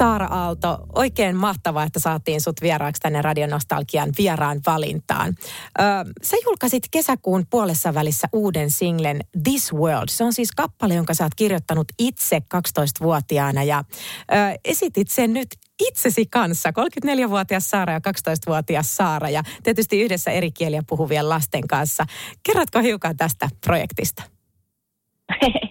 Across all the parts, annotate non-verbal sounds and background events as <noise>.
Saara Aalto, oikein mahtavaa, että saatiin sut vieraaksi tänne Radionostalgian vieraan valintaan. Ö, sä julkaisit kesäkuun puolessa välissä uuden singlen This World. Se on siis kappale, jonka sä oot kirjoittanut itse 12-vuotiaana ja ö, esitit sen nyt itsesi kanssa, 34-vuotias Saara ja 12-vuotias Saara ja tietysti yhdessä eri kieliä puhuvien lasten kanssa. Kerrotko hiukan tästä projektista? <laughs>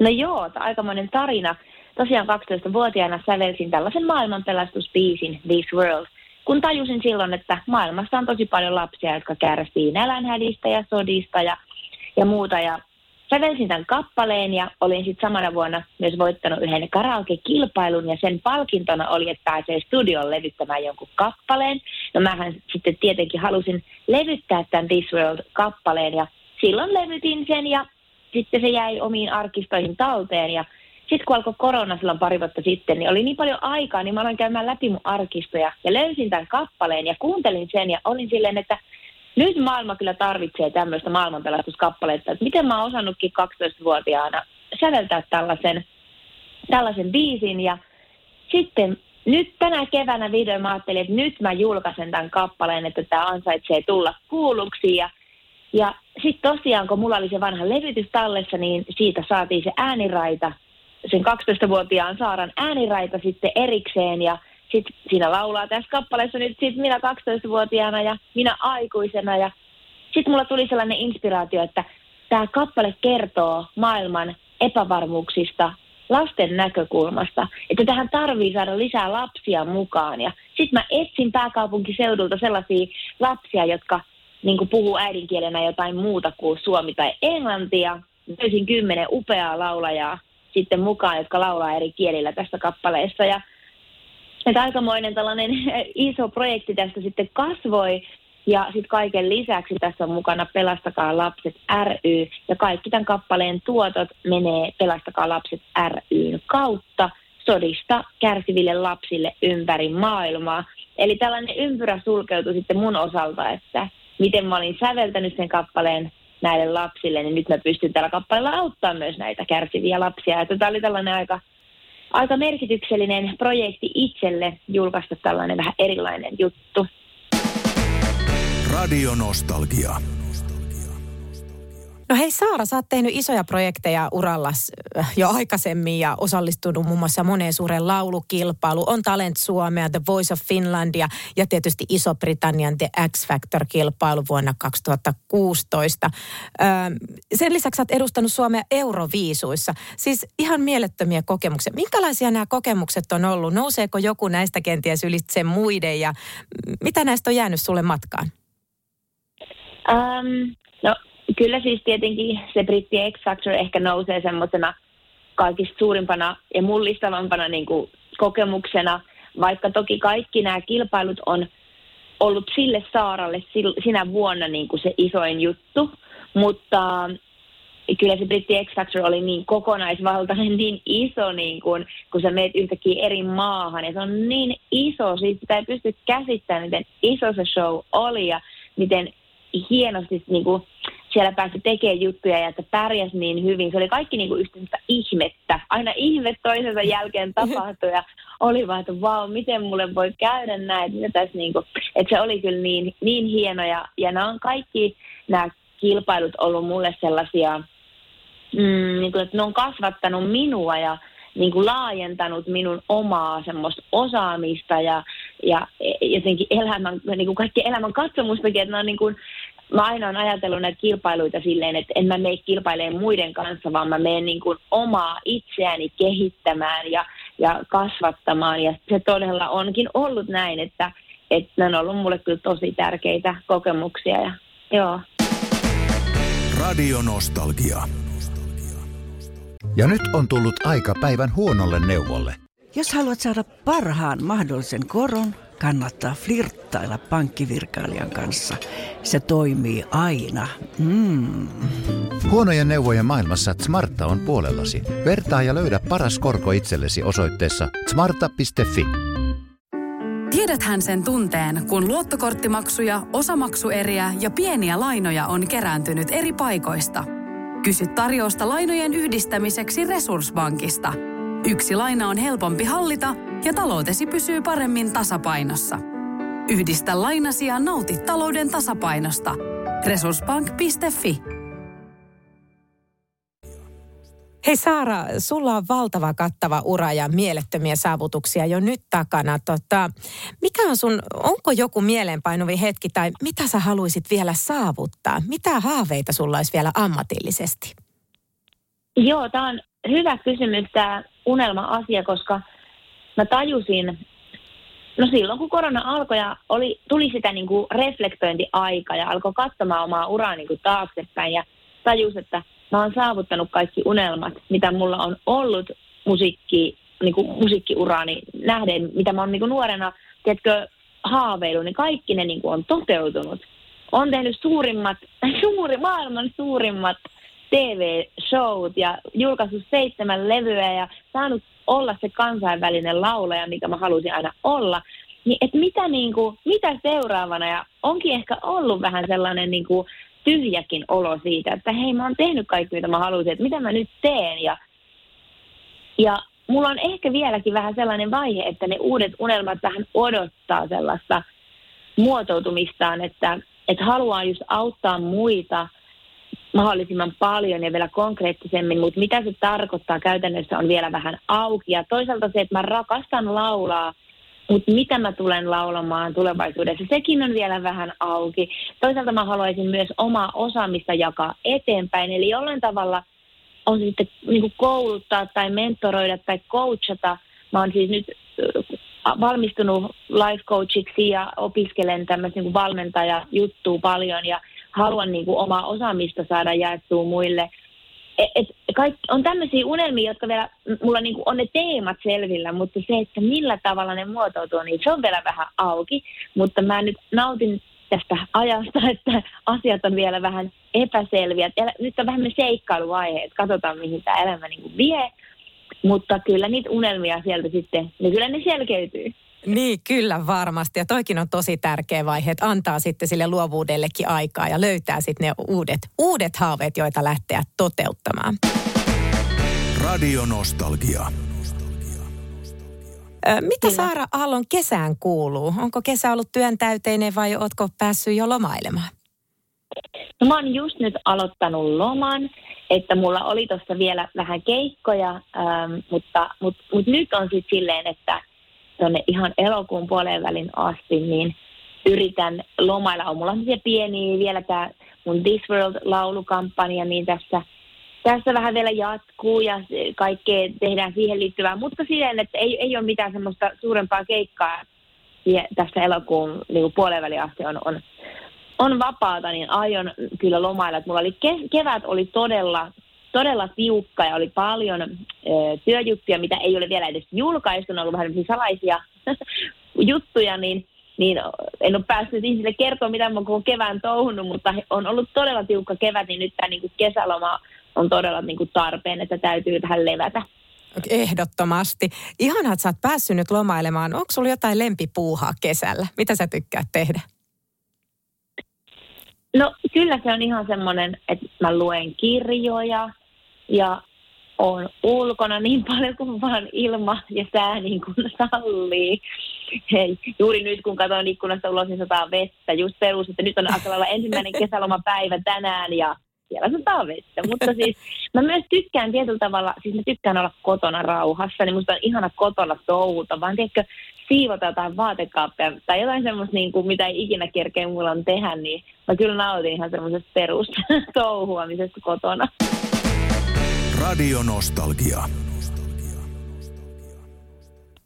No joo, aikamoinen tarina tosiaan 12-vuotiaana sävelsin tällaisen maailmanpelastuspiisin This World, kun tajusin silloin, että maailmassa on tosi paljon lapsia, jotka kärsii nälänhädistä ja sodista ja, ja muuta. Ja sävelsin tämän kappaleen ja olin sitten samana vuonna myös voittanut yhden karaoke-kilpailun ja sen palkintona oli, että pääsee studion levyttämään jonkun kappaleen. No mähän sitten tietenkin halusin levyttää tämän This World-kappaleen ja silloin levytin sen ja sitten se jäi omiin arkistoihin talteen ja sitten kun alkoi korona silloin pari vuotta sitten, niin oli niin paljon aikaa, niin mä aloin käymään läpi mun arkistoja ja löysin tämän kappaleen ja kuuntelin sen ja olin silleen, että nyt maailma kyllä tarvitsee tämmöistä maailmanpelastuskappaletta, että miten mä oon osannutkin 12-vuotiaana säveltää tällaisen, tällaisen biisin. Ja sitten nyt tänä keväänä video mä ajattelin, että nyt mä julkaisen tämän kappaleen, että tämä ansaitsee tulla kuulluksi. Ja ja sitten tosiaan, kun mulla oli se vanha levytys tallessa, niin siitä saatiin se ääniraita sen 12-vuotiaan Saaran ääniraita sitten erikseen ja sitten siinä laulaa tässä kappaleessa nyt sit minä 12-vuotiaana ja minä aikuisena ja sitten mulla tuli sellainen inspiraatio, että tämä kappale kertoo maailman epävarmuuksista lasten näkökulmasta, että tähän tarvii saada lisää lapsia mukaan. Ja sitten mä etsin pääkaupunkiseudulta sellaisia lapsia, jotka niin puhuu äidinkielenä jotain muuta kuin suomi tai englantia. Löysin kymmenen upeaa laulajaa sitten mukaan, jotka laulaa eri kielillä tästä kappaleessa. Ja että aikamoinen tällainen <laughs> iso projekti tästä sitten kasvoi. Ja sitten kaiken lisäksi tässä on mukana Pelastakaa lapset ry. Ja kaikki tämän kappaleen tuotot menee Pelastakaa lapset ryn kautta sodista kärsiville lapsille ympäri maailmaa. Eli tällainen ympyrä sulkeutui sitten mun osalta, että miten mä olin säveltänyt sen kappaleen näille lapsille, niin nyt mä pystyn tällä kappaleella auttamaan myös näitä kärsiviä lapsia. Että tämä oli tällainen aika, aika merkityksellinen projekti itselle julkaista tällainen vähän erilainen juttu. Radio Nostalgia. No hei Saara, sä oot tehnyt isoja projekteja uralla jo aikaisemmin ja osallistunut muun muassa moneen suureen laulukilpailuun. On Talent Suomea, The Voice of Finlandia ja tietysti Iso-Britannian The X Factor-kilpailu vuonna 2016. Öö, sen lisäksi sä oot edustanut Suomea Euroviisuissa. Siis ihan mielettömiä kokemuksia. Minkälaisia nämä kokemukset on ollut? Nouseeko joku näistä kenties ylitse muiden ja mitä näistä on jäänyt sulle matkaan? Um, no kyllä siis tietenkin se Britti X Factor ehkä nousee semmoisena kaikista suurimpana ja mullistavampana niin kuin kokemuksena, vaikka toki kaikki nämä kilpailut on ollut sille Saaralle sinä vuonna niin kuin se isoin juttu, mutta kyllä se Britti X Factor oli niin kokonaisvaltainen, niin iso, niin kuin, kun sä meet yhtäkkiä eri maahan. Ja se on niin iso, siis sitä ei pysty käsittämään, miten iso se show oli ja miten hienosti niin kuin, siellä pääsi tekemään juttuja ja että pärjäsi niin hyvin. Se oli kaikki niin kuin yhtä ihmettä. Aina ihme toisensa jälkeen <laughs> tapahtui ja oli vaan, että vau, miten mulle voi käydä näin. Että, tässä niin kuin, että se oli kyllä niin, niin hieno ja, ja nämä on kaikki nämä kilpailut ollut mulle sellaisia, mm, niin kuin, että ne on kasvattanut minua ja niin kuin laajentanut minun omaa semmoista osaamista ja, ja jotenkin elämän, niin kuin kaikki elämän katsomustakin, että ne on niin kuin, mä aina olen ajatellut näitä kilpailuita silleen, että en mä mene kilpailemaan muiden kanssa, vaan mä menen niin kuin omaa itseäni kehittämään ja, ja kasvattamaan. Ja se todella onkin ollut näin, että, että ne on ollut mulle kyllä tosi tärkeitä kokemuksia. Ja, joo. Radio Nostalgia. Ja nyt on tullut aika päivän huonolle neuvolle. Jos haluat saada parhaan mahdollisen koron, kannattaa flirttailla pankkivirkailijan kanssa. Se toimii aina. Mm. Huonojen neuvojen maailmassa Smarta on puolellasi. Vertaa ja löydä paras korko itsellesi osoitteessa smarta.fi. Tiedäthän sen tunteen, kun luottokorttimaksuja, osamaksueriä ja pieniä lainoja on kerääntynyt eri paikoista. Kysy tarjousta lainojen yhdistämiseksi Resurssbankista. Yksi laina on helpompi hallita ja taloutesi pysyy paremmin tasapainossa. Yhdistä lainasi ja nauti talouden tasapainosta. Resurssbank.fi Hei Saara, sulla on valtava kattava ura ja mielettömiä saavutuksia jo nyt takana. Tota, mikä on sun, onko joku mieleenpainuvi hetki tai mitä sä haluaisit vielä saavuttaa? Mitä haaveita sulla olisi vielä ammatillisesti? Joo, tämä on hyvä kysymys tämä unelma-asia, koska mä tajusin, no silloin kun korona alkoi ja oli, tuli sitä niin kuin reflektointiaika ja alkoi katsomaan omaa uraa niin kuin taaksepäin ja tajus, että mä oon saavuttanut kaikki unelmat, mitä mulla on ollut musiikki, niin kuin musiikkiuraani nähden, mitä mä oon niin kuin nuorena, tiedätkö, haaveilu, niin kaikki ne niin kuin on toteutunut. On tehnyt suurimmat, <laughs> suuri, maailman suurimmat TV-showt ja julkaissut seitsemän levyä ja saanut olla se kansainvälinen laulaja, mikä mä halusin aina olla. Niin, että mitä, niin kuin, mitä seuraavana? Ja onkin ehkä ollut vähän sellainen niin kuin, tyhjäkin olo siitä, että hei mä oon tehnyt kaikki mitä mä halusin, että mitä mä nyt teen. Ja, ja mulla on ehkä vieläkin vähän sellainen vaihe, että ne uudet unelmat vähän odottaa sellaista muotoutumistaan, että, että haluaa just auttaa muita mahdollisimman paljon ja vielä konkreettisemmin, mutta mitä se tarkoittaa käytännössä on vielä vähän auki. Ja toisaalta se, että mä rakastan laulaa mutta mitä mä tulen laulamaan tulevaisuudessa, sekin on vielä vähän auki. Toisaalta mä haluaisin myös omaa osaamista jakaa eteenpäin, eli jollain tavalla on sitten niin kouluttaa tai mentoroida tai coachata. Mä oon siis nyt valmistunut life coachiksi ja opiskelen tämmöistä niin valmentaja-juttua paljon ja haluan niin kuin omaa osaamista saada jaettua muille – et, kaik, on tämmöisiä unelmia, jotka vielä, mulla niinku on ne teemat selvillä, mutta se, että millä tavalla ne muotoutuu, niin se on vielä vähän auki. Mutta mä nyt nautin tästä ajasta, <laughs> että asiat on vielä vähän epäselviä. Nyt on vähän seikkailuvaihe, että katsotaan mihin tämä elämä niinku vie. Mutta kyllä niitä unelmia sieltä sitten, niin kyllä ne selkeytyy. Niin, kyllä varmasti. Ja toikin on tosi tärkeä vaihe, että antaa sitten sille luovuudellekin aikaa ja löytää sitten ne uudet, uudet haaveet, joita lähteä toteuttamaan. Radio Nostalgia. Mitä Saara Aallon kesään kuuluu? Onko kesä ollut työntäyteinen vai ootko päässyt jo lomailemaan? No mä oon just nyt aloittanut loman, että mulla oli tuossa vielä vähän keikkoja, ähm, mutta, mutta, mutta nyt on sitten silleen, että tuonne ihan elokuun puoleen välin asti, niin yritän lomailla. On mulla on pieniä vielä tämä mun This World-laulukampanja, niin tässä, tässä vähän vielä jatkuu ja kaikkea tehdään siihen liittyvää, mutta siihen, että ei, ei ole mitään semmoista suurempaa keikkaa tässä elokuun niin puoleen väliin asti on, on, on vapaata, niin aion kyllä lomailla. Että mulla oli kevät oli todella todella tiukka ja oli paljon ö, työjuttuja, mitä ei ole vielä edes julkaistu, on ollut vähän salaisia <laughs> juttuja, niin, niin en ole päässyt ihmisille kertoa, mitä mä oon kevään touhunut, mutta on ollut todella tiukka kevät, niin nyt tämä niin kesäloma on todella niin kuin tarpeen, että täytyy tähän levätä. Ehdottomasti. Ihanaa, että sä oot päässyt nyt lomailemaan. Onko sulla jotain lempipuuhaa kesällä? Mitä sä tykkäät tehdä? No kyllä se on ihan semmoinen, että mä luen kirjoja, ja on ulkona niin paljon kuin vaan ilma ja sää niin kuin sallii. Hei, juuri nyt kun katson ikkunasta ulos, niin sataa vettä. Just perus, että nyt on aika ensimmäinen kesälomapäivä tänään ja siellä sataa vettä. Mutta siis mä myös tykkään tietyllä tavalla, siis mä tykkään olla kotona rauhassa, niin musta on ihana kotona touhuta, vaan tiedätkö, siivota jotain vaatekaappia tai jotain semmoista, niin kuin, mitä ei ikinä kerkeä mulla on tehdä, niin mä kyllä nautin ihan semmoisesta perus <laughs> touhuamisesta kotona. Radio Nostalgia.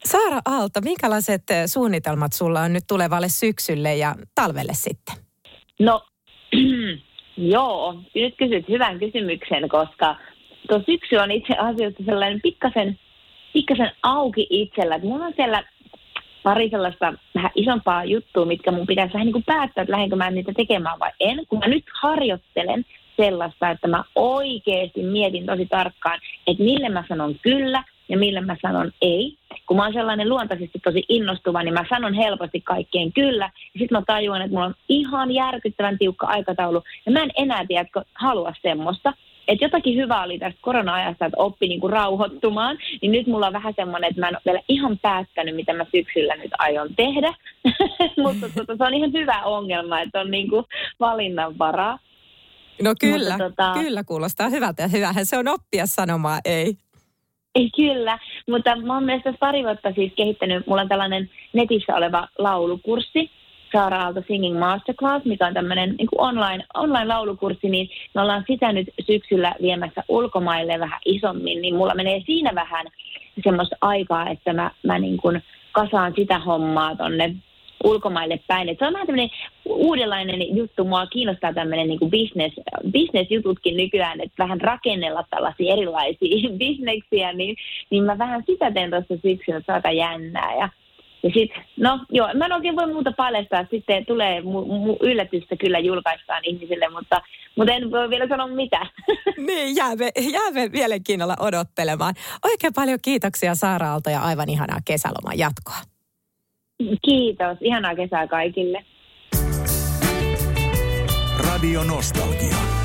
Saara Aalto, minkälaiset eh, suunnitelmat sulla on nyt tulevalle syksylle ja talvelle sitten? No, <clears throat> joo, nyt kysyt hyvän kysymyksen, koska tuo syksy on itse asiassa sellainen pikkasen, pikkasen auki itsellä. Mulla on siellä pari sellaista vähän isompaa juttua, mitkä mun pitäisi vähän niin kuin päättää, että lähdenkö mä niitä tekemään vai en. Kun mä nyt harjoittelen sellaista, että mä oikeasti mietin tosi tarkkaan, että mille mä sanon kyllä ja mille mä sanon ei. Kun mä oon sellainen luontaisesti tosi innostuva, niin mä sanon helposti kaikkeen kyllä. Ja sitten mä tajuan, että mulla on ihan järkyttävän tiukka aikataulu. Ja mä en enää tiedä, halua semmoista. Että jotakin hyvää oli tästä korona-ajasta, että oppi niinku rauhoittumaan. Niin nyt mulla on vähän semmoinen, että mä en ole vielä ihan päättänyt, mitä mä syksyllä nyt aion tehdä. <laughs> Mutta tota, se on ihan hyvä ongelma, että on niinku valinnanvaraa. No kyllä, mutta, tota, kyllä kuulostaa hyvältä ja hyvähän se on oppia sanomaan ei. Ei kyllä, mutta mä oon myös tässä pari vuotta siis kehittänyt, mulla on tällainen netissä oleva laulukurssi, Saara Aalto Singing Masterclass, mikä on tämmöinen niin online, online-laulukurssi, niin me ollaan sitä nyt syksyllä viemässä ulkomaille vähän isommin, niin mulla menee siinä vähän semmoista aikaa, että mä, mä niin kuin kasaan sitä hommaa tonne ulkomaille päin. Et se on vähän tämmöinen uudenlainen juttu. Mua kiinnostaa tämmöinen niin business, business-jututkin nykyään, että vähän rakennella tällaisia erilaisia <laughs> bisneksiä, niin, niin mä vähän sitä teen tuossa syksyllä, että saata jännää. Ja, ja sitten, no joo, mä en oikein voi muuta paljastaa, sitten tulee mu, mu, yllätystä kyllä julkaistaan ihmisille, mutta, mutta en voi vielä sanoa mitä. <laughs> Niin, jäämme, jäämme mielenkiinnolla odottelemaan. Oikein paljon kiitoksia Saaraalta ja aivan ihanaa kesäloman jatkoa. Kiitos. Ihanaa kesää kaikille. Radio Nostalgia.